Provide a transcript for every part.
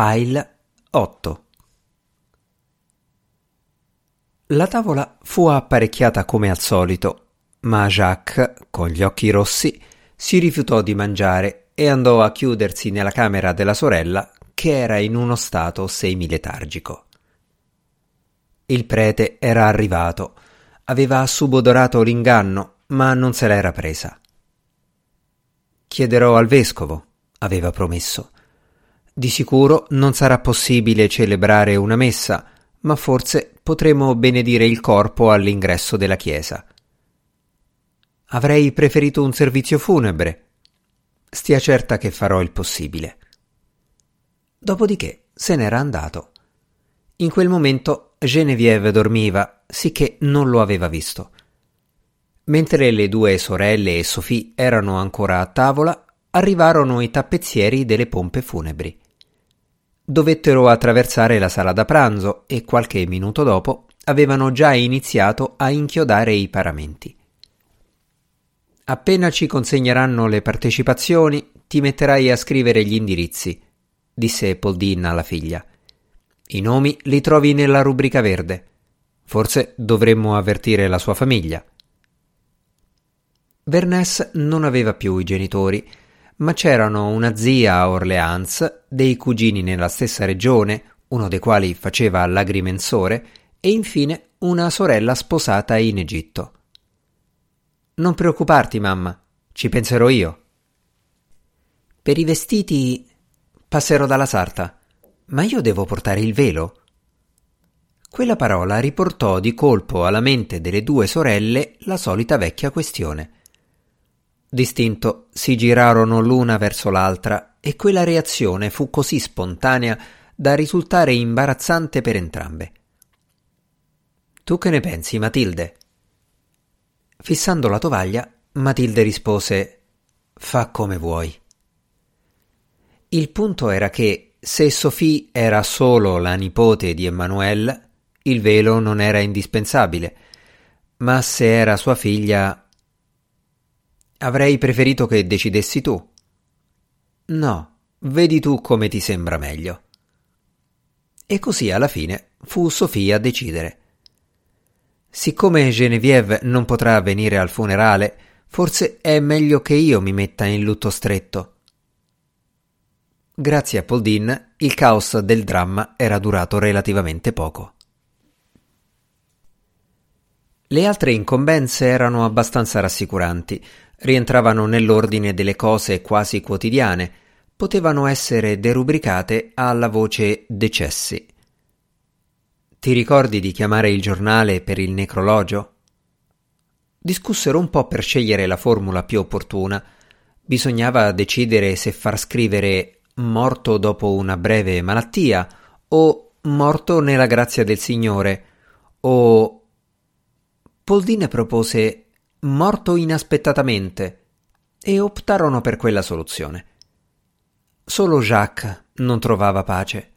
File 8 La tavola fu apparecchiata come al solito, ma Jacques, con gli occhi rossi, si rifiutò di mangiare e andò a chiudersi nella camera della sorella, che era in uno stato semiletargico. Il prete era arrivato, aveva subodorato l'inganno, ma non se l'era presa. Chiederò al vescovo, aveva promesso. Di sicuro non sarà possibile celebrare una messa, ma forse potremo benedire il corpo all'ingresso della chiesa. Avrei preferito un servizio funebre. Stia certa che farò il possibile. Dopodiché se n'era andato. In quel momento Genevieve dormiva, sicché non lo aveva visto. Mentre le due sorelle e Sophie erano ancora a tavola, arrivarono i tappezzieri delle pompe funebri. Dovettero attraversare la sala da pranzo e qualche minuto dopo avevano già iniziato a inchiodare i paramenti. Appena ci consegneranno le partecipazioni, ti metterai a scrivere gli indirizzi, disse Paul Dean alla figlia. I nomi li trovi nella rubrica verde. Forse dovremmo avvertire la sua famiglia. Vernès non aveva più i genitori, ma c'erano una zia a Orleans, dei cugini nella stessa regione, uno dei quali faceva l'agrimensore, e infine una sorella sposata in Egitto. Non preoccuparti, mamma, ci penserò io. Per i vestiti passerò dalla sarta, ma io devo portare il velo. Quella parola riportò di colpo alla mente delle due sorelle la solita vecchia questione. Distinto si girarono l'una verso l'altra e quella reazione fu così spontanea da risultare imbarazzante per entrambe. Tu che ne pensi, Matilde? Fissando la tovaglia, Matilde rispose Fa come vuoi. Il punto era che se Sophie era solo la nipote di Emmanuel, il velo non era indispensabile, ma se era sua figlia Avrei preferito che decidessi tu. No, vedi tu come ti sembra meglio. E così alla fine fu Sofia a decidere. Siccome Genevieve non potrà venire al funerale, forse è meglio che io mi metta in lutto stretto. Grazie a Paul Dean, il caos del dramma era durato relativamente poco. Le altre incombenze erano abbastanza rassicuranti, rientravano nell'ordine delle cose quasi quotidiane, potevano essere derubricate alla voce decessi. Ti ricordi di chiamare il giornale per il necrologio? Discussero un po' per scegliere la formula più opportuna. Bisognava decidere se far scrivere morto dopo una breve malattia o morto nella grazia del Signore o Poldine propose morto inaspettatamente e optarono per quella soluzione. Solo Jacques non trovava pace.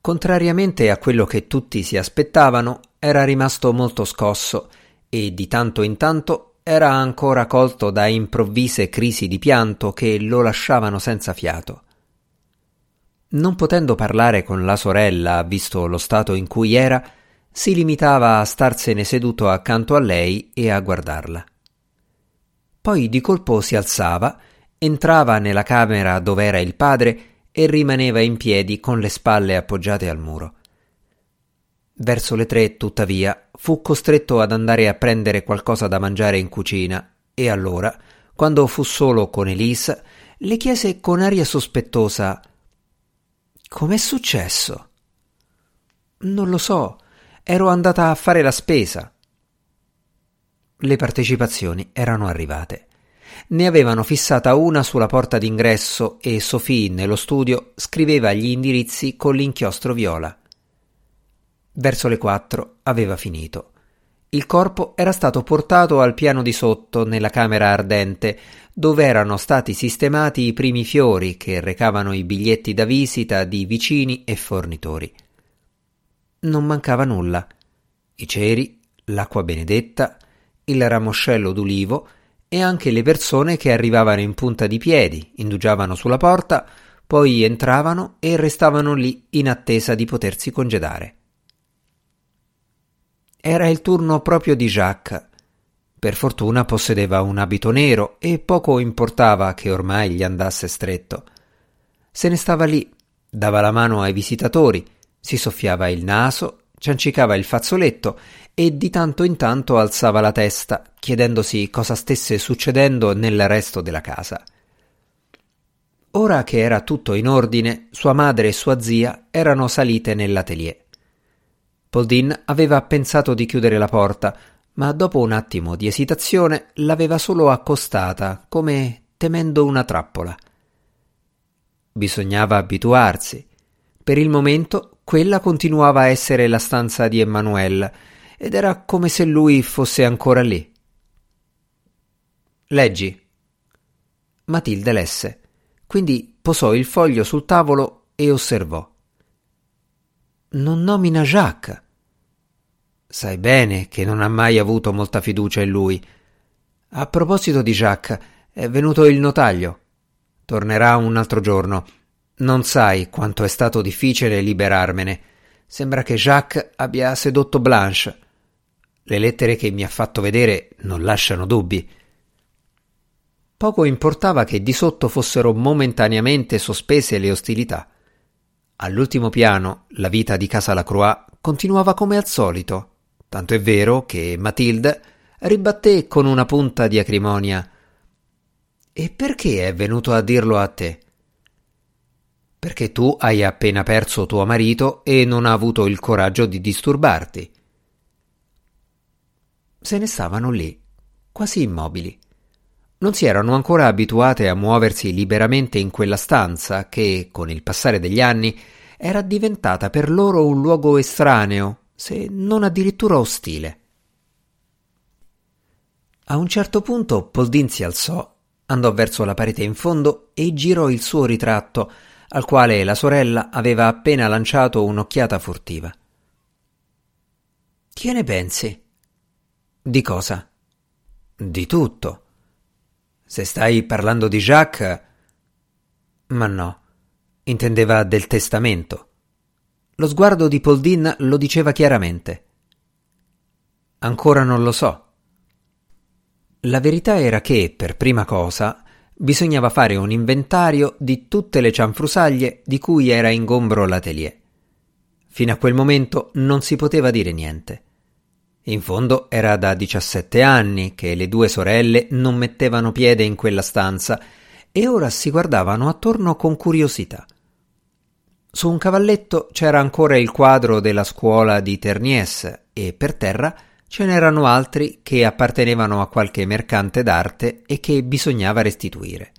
Contrariamente a quello che tutti si aspettavano, era rimasto molto scosso e di tanto in tanto era ancora colto da improvvise crisi di pianto che lo lasciavano senza fiato. Non potendo parlare con la sorella, visto lo stato in cui era, si limitava a starsene seduto accanto a lei e a guardarla. Poi di colpo si alzava, entrava nella camera dove era il padre e rimaneva in piedi con le spalle appoggiate al muro. Verso le tre, tuttavia, fu costretto ad andare a prendere qualcosa da mangiare in cucina e allora, quando fu solo con Elise, le chiese con aria sospettosa Com'è successo? Non lo so, Ero andata a fare la spesa. Le partecipazioni erano arrivate. Ne avevano fissata una sulla porta d'ingresso e Sophie nello studio scriveva gli indirizzi con l'inchiostro viola. Verso le quattro aveva finito. Il corpo era stato portato al piano di sotto, nella camera ardente, dove erano stati sistemati i primi fiori che recavano i biglietti da visita di vicini e fornitori non mancava nulla. I ceri, l'acqua benedetta, il ramoscello d'ulivo e anche le persone che arrivavano in punta di piedi, indugiavano sulla porta, poi entravano e restavano lì in attesa di potersi congedare. Era il turno proprio di Jacques. Per fortuna possedeva un abito nero e poco importava che ormai gli andasse stretto. Se ne stava lì, dava la mano ai visitatori, si soffiava il naso, ciancicava il fazzoletto e di tanto in tanto alzava la testa, chiedendosi cosa stesse succedendo nel resto della casa. Ora che era tutto in ordine, sua madre e sua zia erano salite nell'atelier. Poldin aveva pensato di chiudere la porta, ma dopo un attimo di esitazione l'aveva solo accostata, come temendo una trappola. Bisognava abituarsi. Per il momento quella continuava a essere la stanza di Emmanuel, ed era come se lui fosse ancora lì. Leggi. Matilde lesse. Quindi posò il foglio sul tavolo e osservò. Non nomina Jacques. Sai bene che non ha mai avuto molta fiducia in lui. A proposito di Jacques, è venuto il notaio. Tornerà un altro giorno. Non sai quanto è stato difficile liberarmene. Sembra che Jacques abbia sedotto Blanche. Le lettere che mi ha fatto vedere non lasciano dubbi. Poco importava che di sotto fossero momentaneamente sospese le ostilità. All'ultimo piano la vita di Casa Lacroix continuava come al solito, tanto è vero che Matilde ribatté con una punta di acrimonia. E perché è venuto a dirlo a te? Perché tu hai appena perso tuo marito e non ha avuto il coraggio di disturbarti. Se ne stavano lì, quasi immobili non si erano ancora abituate a muoversi liberamente in quella stanza che, con il passare degli anni, era diventata per loro un luogo estraneo, se non addirittura ostile. A un certo punto Poldin si alzò, andò verso la parete in fondo e girò il suo ritratto, al quale la sorella aveva appena lanciato un'occhiata furtiva. Che ne pensi? Di cosa? Di tutto. Se stai parlando di Jacques. Ma no, intendeva del testamento. Lo sguardo di Poldin lo diceva chiaramente. Ancora non lo so. La verità era che, per prima cosa, bisognava fare un inventario di tutte le cianfrusaglie di cui era ingombro l'atelier. Fino a quel momento non si poteva dire niente. In fondo era da 17 anni che le due sorelle non mettevano piede in quella stanza e ora si guardavano attorno con curiosità. Su un cavalletto c'era ancora il quadro della scuola di Ternies e per terra ce n'erano altri che appartenevano a qualche mercante d'arte e che bisognava restituire.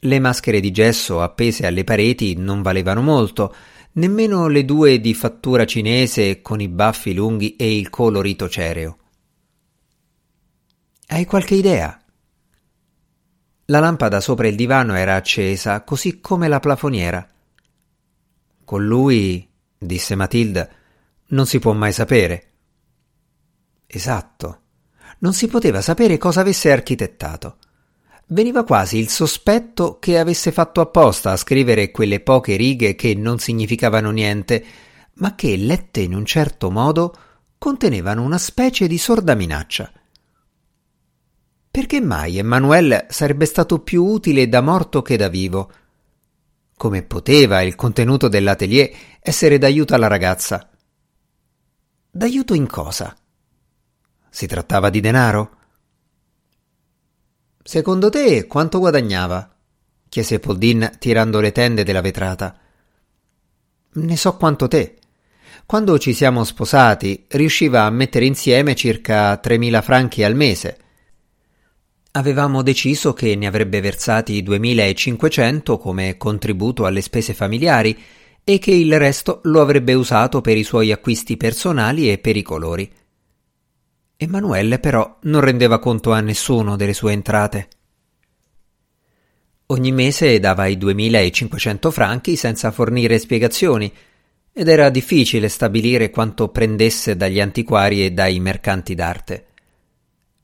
Le maschere di gesso appese alle pareti non valevano molto, nemmeno le due di fattura cinese con i baffi lunghi e il colorito cereo. Hai qualche idea? La lampada sopra il divano era accesa, così come la plafoniera. Con lui, disse Matilda, non si può mai sapere. Esatto. Non si poteva sapere cosa avesse architettato. Veniva quasi il sospetto che avesse fatto apposta a scrivere quelle poche righe che non significavano niente, ma che, lette in un certo modo, contenevano una specie di sorda minaccia. Perché mai Emanuele sarebbe stato più utile da morto che da vivo? Come poteva il contenuto dell'atelier essere d'aiuto alla ragazza? D'aiuto in cosa? Si trattava di denaro? Secondo te quanto guadagnava? chiese Poldin tirando le tende della vetrata. Ne so quanto te. Quando ci siamo sposati, riusciva a mettere insieme circa 3.000 franchi al mese. Avevamo deciso che ne avrebbe versati 2.500 come contributo alle spese familiari e che il resto lo avrebbe usato per i suoi acquisti personali e per i colori. Emanuele però non rendeva conto a nessuno delle sue entrate. Ogni mese dava i 2500 franchi senza fornire spiegazioni ed era difficile stabilire quanto prendesse dagli antiquari e dai mercanti d'arte.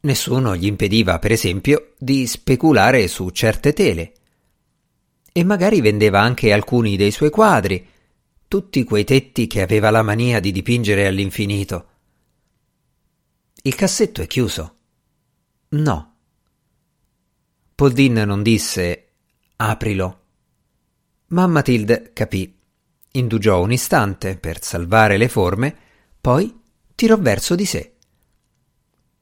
Nessuno gli impediva, per esempio, di speculare su certe tele. E magari vendeva anche alcuni dei suoi quadri, tutti quei tetti che aveva la mania di dipingere all'infinito. Il cassetto è chiuso. No. Poldin non disse aprilo. Ma Matilde capì. Indugiò un istante per salvare le forme, poi tirò verso di sé.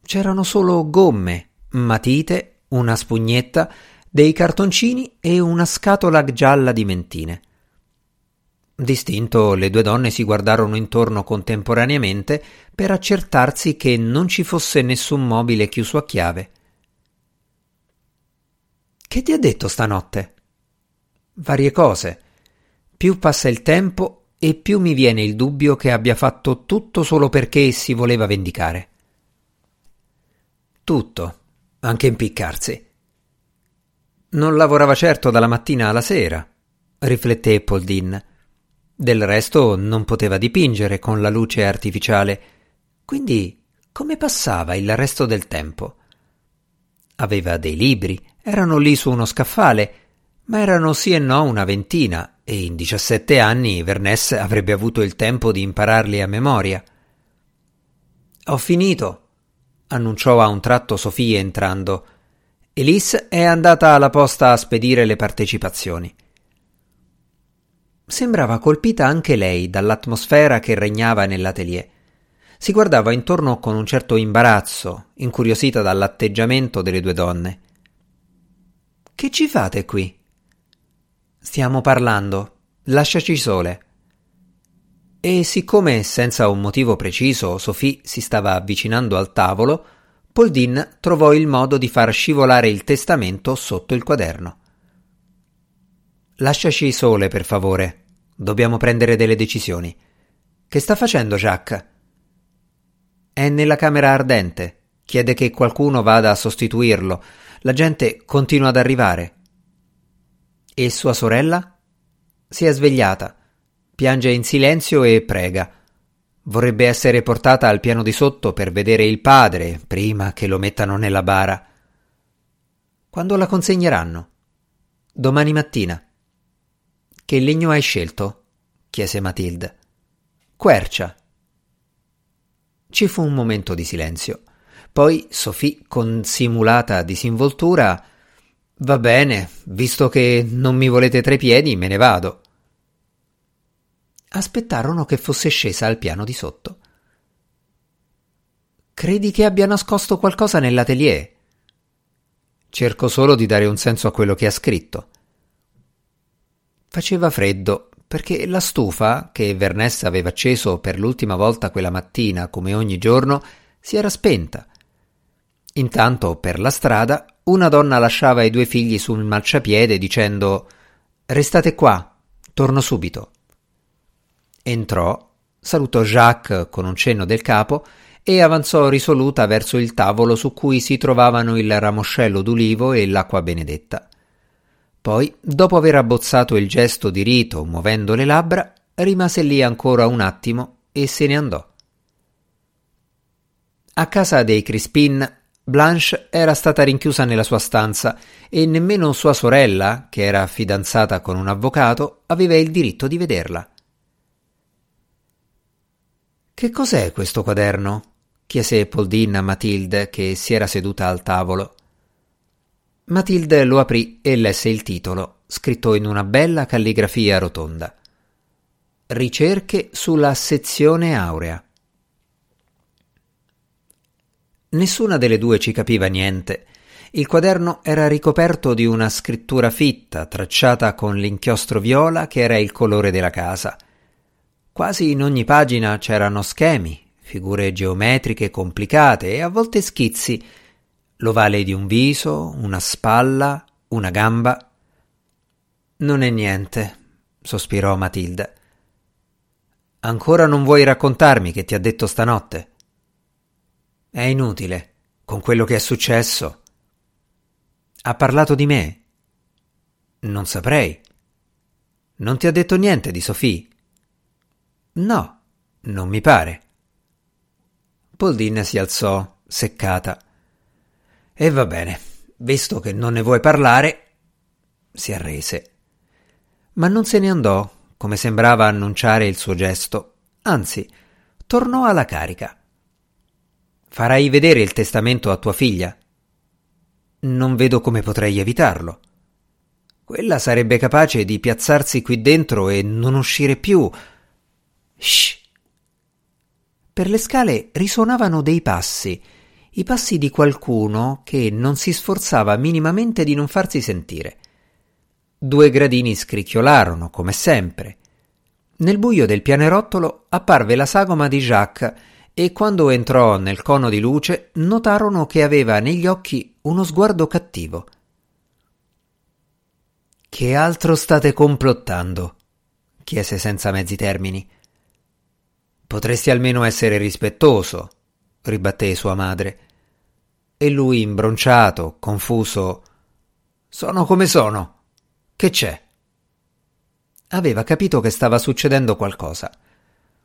C'erano solo gomme, matite, una spugnetta, dei cartoncini e una scatola gialla di mentine. Distinto, le due donne si guardarono intorno contemporaneamente per accertarsi che non ci fosse nessun mobile chiuso a chiave. Che ti ha detto stanotte? Varie cose. Più passa il tempo e più mi viene il dubbio che abbia fatto tutto solo perché si voleva vendicare. Tutto, anche impiccarsi. Non lavorava certo dalla mattina alla sera, rifletté Poldin. Del resto non poteva dipingere con la luce artificiale. Quindi come passava il resto del tempo? Aveva dei libri, erano lì su uno scaffale, ma erano sì e no una ventina, e in diciassette anni Vernès avrebbe avuto il tempo di impararli a memoria. Ho finito, annunciò a un tratto Sofia entrando. Elise è andata alla posta a spedire le partecipazioni. Sembrava colpita anche lei dall'atmosfera che regnava nell'atelier. Si guardava intorno con un certo imbarazzo, incuriosita dall'atteggiamento delle due donne. Che ci fate qui? Stiamo parlando. Lasciaci sole. E siccome senza un motivo preciso Sophie si stava avvicinando al tavolo, Poldin trovò il modo di far scivolare il testamento sotto il quaderno. Lasciaci sole, per favore, Dobbiamo prendere delle decisioni. Che sta facendo Jacques? È nella camera ardente. Chiede che qualcuno vada a sostituirlo. La gente continua ad arrivare. E sua sorella? Si è svegliata. Piange in silenzio e prega. Vorrebbe essere portata al piano di sotto per vedere il padre prima che lo mettano nella bara. Quando la consegneranno? Domani mattina. Che legno hai scelto? chiese Matilde. Quercia. Ci fu un momento di silenzio. Poi Sophie, con simulata disinvoltura, Va bene, visto che non mi volete tra i piedi, me ne vado. Aspettarono che fosse scesa al piano di sotto. Credi che abbia nascosto qualcosa nell'atelier? Cerco solo di dare un senso a quello che ha scritto. Faceva freddo, perché la stufa, che Vernessa aveva acceso per l'ultima volta quella mattina, come ogni giorno, si era spenta. Intanto, per la strada, una donna lasciava i due figli sul marciapiede dicendo Restate qua, torno subito. Entrò, salutò Jacques con un cenno del capo e avanzò risoluta verso il tavolo su cui si trovavano il ramoscello d'ulivo e l'acqua benedetta. Poi, dopo aver abbozzato il gesto di rito muovendo le labbra, rimase lì ancora un attimo e se ne andò. A casa dei Crispin, Blanche era stata rinchiusa nella sua stanza e nemmeno sua sorella, che era fidanzata con un avvocato, aveva il diritto di vederla. Che cos'è questo quaderno? chiese Poldin a Matilde, che si era seduta al tavolo. Matilde lo aprì e lesse il titolo, scritto in una bella calligrafia rotonda. Ricerche sulla sezione aurea. Nessuna delle due ci capiva niente. Il quaderno era ricoperto di una scrittura fitta, tracciata con l'inchiostro viola che era il colore della casa. Quasi in ogni pagina c'erano schemi, figure geometriche complicate e a volte schizzi l'ovale di un viso, una spalla, una gamba. Non è niente, sospirò Matilde. Ancora non vuoi raccontarmi che ti ha detto stanotte? È inutile, con quello che è successo. Ha parlato di me? Non saprei. Non ti ha detto niente di Sofì? No, non mi pare. Poldin si alzò, seccata. E va bene, visto che non ne vuoi parlare, si arrese. ma non se ne andò, come sembrava annunciare il suo gesto. Anzi, tornò alla carica. Farai vedere il testamento a tua figlia? Non vedo come potrei evitarlo. Quella sarebbe capace di piazzarsi qui dentro e non uscire più. Shh. Per le scale risuonavano dei passi, i passi di qualcuno che non si sforzava minimamente di non farsi sentire. Due gradini scricchiolarono, come sempre. Nel buio del pianerottolo apparve la sagoma di Jacques e quando entrò nel cono di luce notarono che aveva negli occhi uno sguardo cattivo. Che altro state complottando? chiese senza mezzi termini. Potresti almeno essere rispettoso, ribatté sua madre. E lui, imbronciato, confuso, sono come sono. Che c'è? Aveva capito che stava succedendo qualcosa.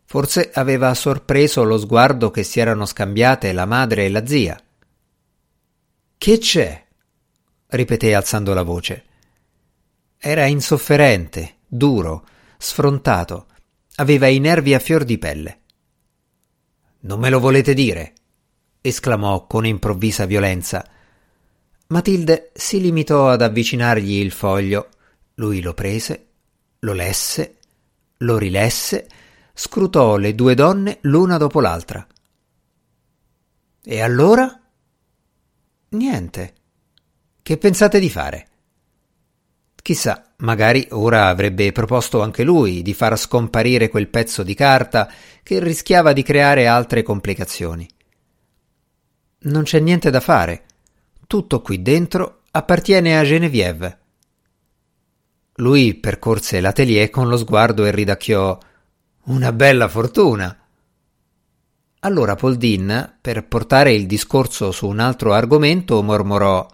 Forse aveva sorpreso lo sguardo che si erano scambiate la madre e la zia. Che c'è? ripeté alzando la voce. Era insofferente, duro, sfrontato, aveva i nervi a fior di pelle. Non me lo volete dire? esclamò con improvvisa violenza. Matilde si limitò ad avvicinargli il foglio. Lui lo prese, lo lesse, lo rilesse, scrutò le due donne l'una dopo l'altra. E allora? Niente. Che pensate di fare? Chissà, magari ora avrebbe proposto anche lui di far scomparire quel pezzo di carta che rischiava di creare altre complicazioni. Non c'è niente da fare. Tutto qui dentro appartiene a Genevieve. Lui percorse l'atelier con lo sguardo e ridacchiò Una bella fortuna. Allora Poldin, per portare il discorso su un altro argomento, mormorò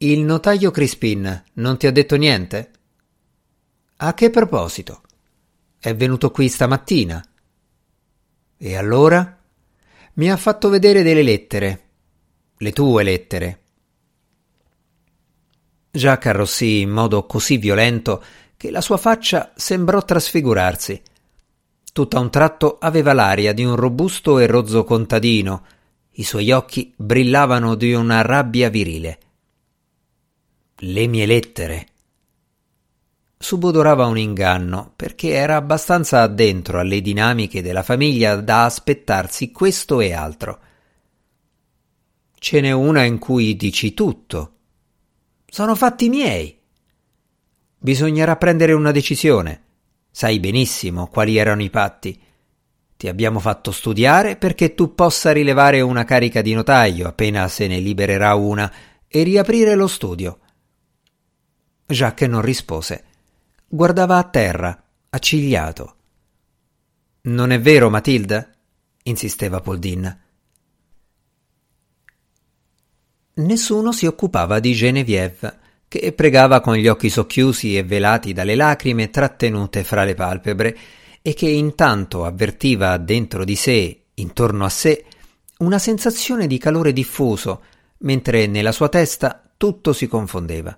il notaio Crispin non ti ha detto niente? A che proposito? È venuto qui stamattina. E allora? Mi ha fatto vedere delle lettere. Le tue lettere. Jacques arrossì in modo così violento che la sua faccia sembrò trasfigurarsi. Tutto a un tratto aveva l'aria di un robusto e rozzo contadino. I suoi occhi brillavano di una rabbia virile le mie lettere. Subodorava un inganno, perché era abbastanza addentro alle dinamiche della famiglia da aspettarsi questo e altro. Ce n'è una in cui dici tutto. Sono fatti miei. Bisognerà prendere una decisione. Sai benissimo quali erano i patti. Ti abbiamo fatto studiare perché tu possa rilevare una carica di notaio appena se ne libererà una e riaprire lo studio. Jacques non rispose. Guardava a terra, accigliato. Non è vero, Matilda? insisteva Poldin. Nessuno si occupava di Genevieve, che pregava con gli occhi socchiusi e velati dalle lacrime trattenute fra le palpebre, e che intanto avvertiva dentro di sé, intorno a sé, una sensazione di calore diffuso, mentre nella sua testa tutto si confondeva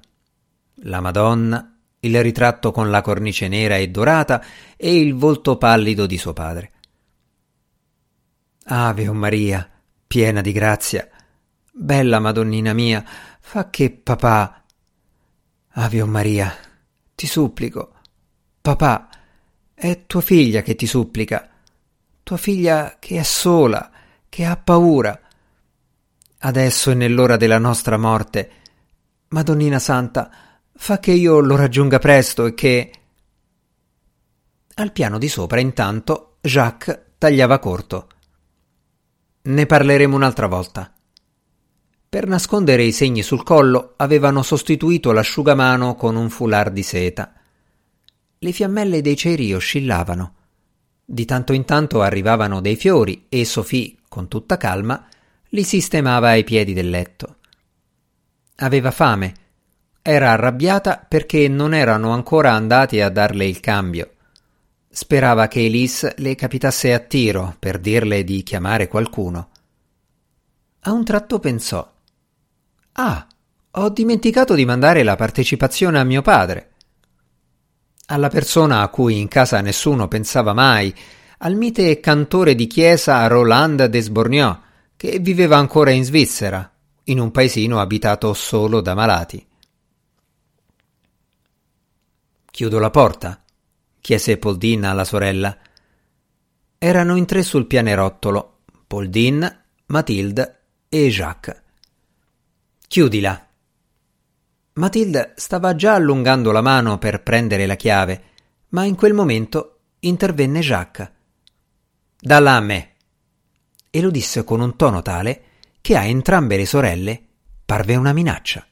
la Madonna, il ritratto con la cornice nera e dorata e il volto pallido di suo padre. Ave o Maria, piena di grazia, bella Madonnina mia, fa che papà. Ave o Maria, ti supplico, papà, è tua figlia che ti supplica, tua figlia che è sola, che ha paura. Adesso è nell'ora della nostra morte. Madonnina Santa, Fa che io lo raggiunga presto e che. Al piano di sopra, intanto, Jacques tagliava corto. Ne parleremo un'altra volta. Per nascondere i segni sul collo avevano sostituito l'asciugamano con un foulard di seta. Le fiammelle dei ceri oscillavano. Di tanto in tanto arrivavano dei fiori e Sophie, con tutta calma, li sistemava ai piedi del letto. Aveva fame era arrabbiata perché non erano ancora andati a darle il cambio. Sperava che Elise le capitasse a tiro per dirle di chiamare qualcuno. A un tratto pensò: Ah, ho dimenticato di mandare la partecipazione a mio padre. alla persona a cui in casa nessuno pensava mai, al mite cantore di chiesa Roland Desborgneau, che viveva ancora in Svizzera, in un paesino abitato solo da malati. Chiudo la porta? chiese Poldin alla sorella. Erano in tre sul pianerottolo, Poldin, Mathilde e Jacques. Chiudila. Mathilde stava già allungando la mano per prendere la chiave, ma in quel momento intervenne Jacques. Dalla a me. E lo disse con un tono tale che a entrambe le sorelle parve una minaccia.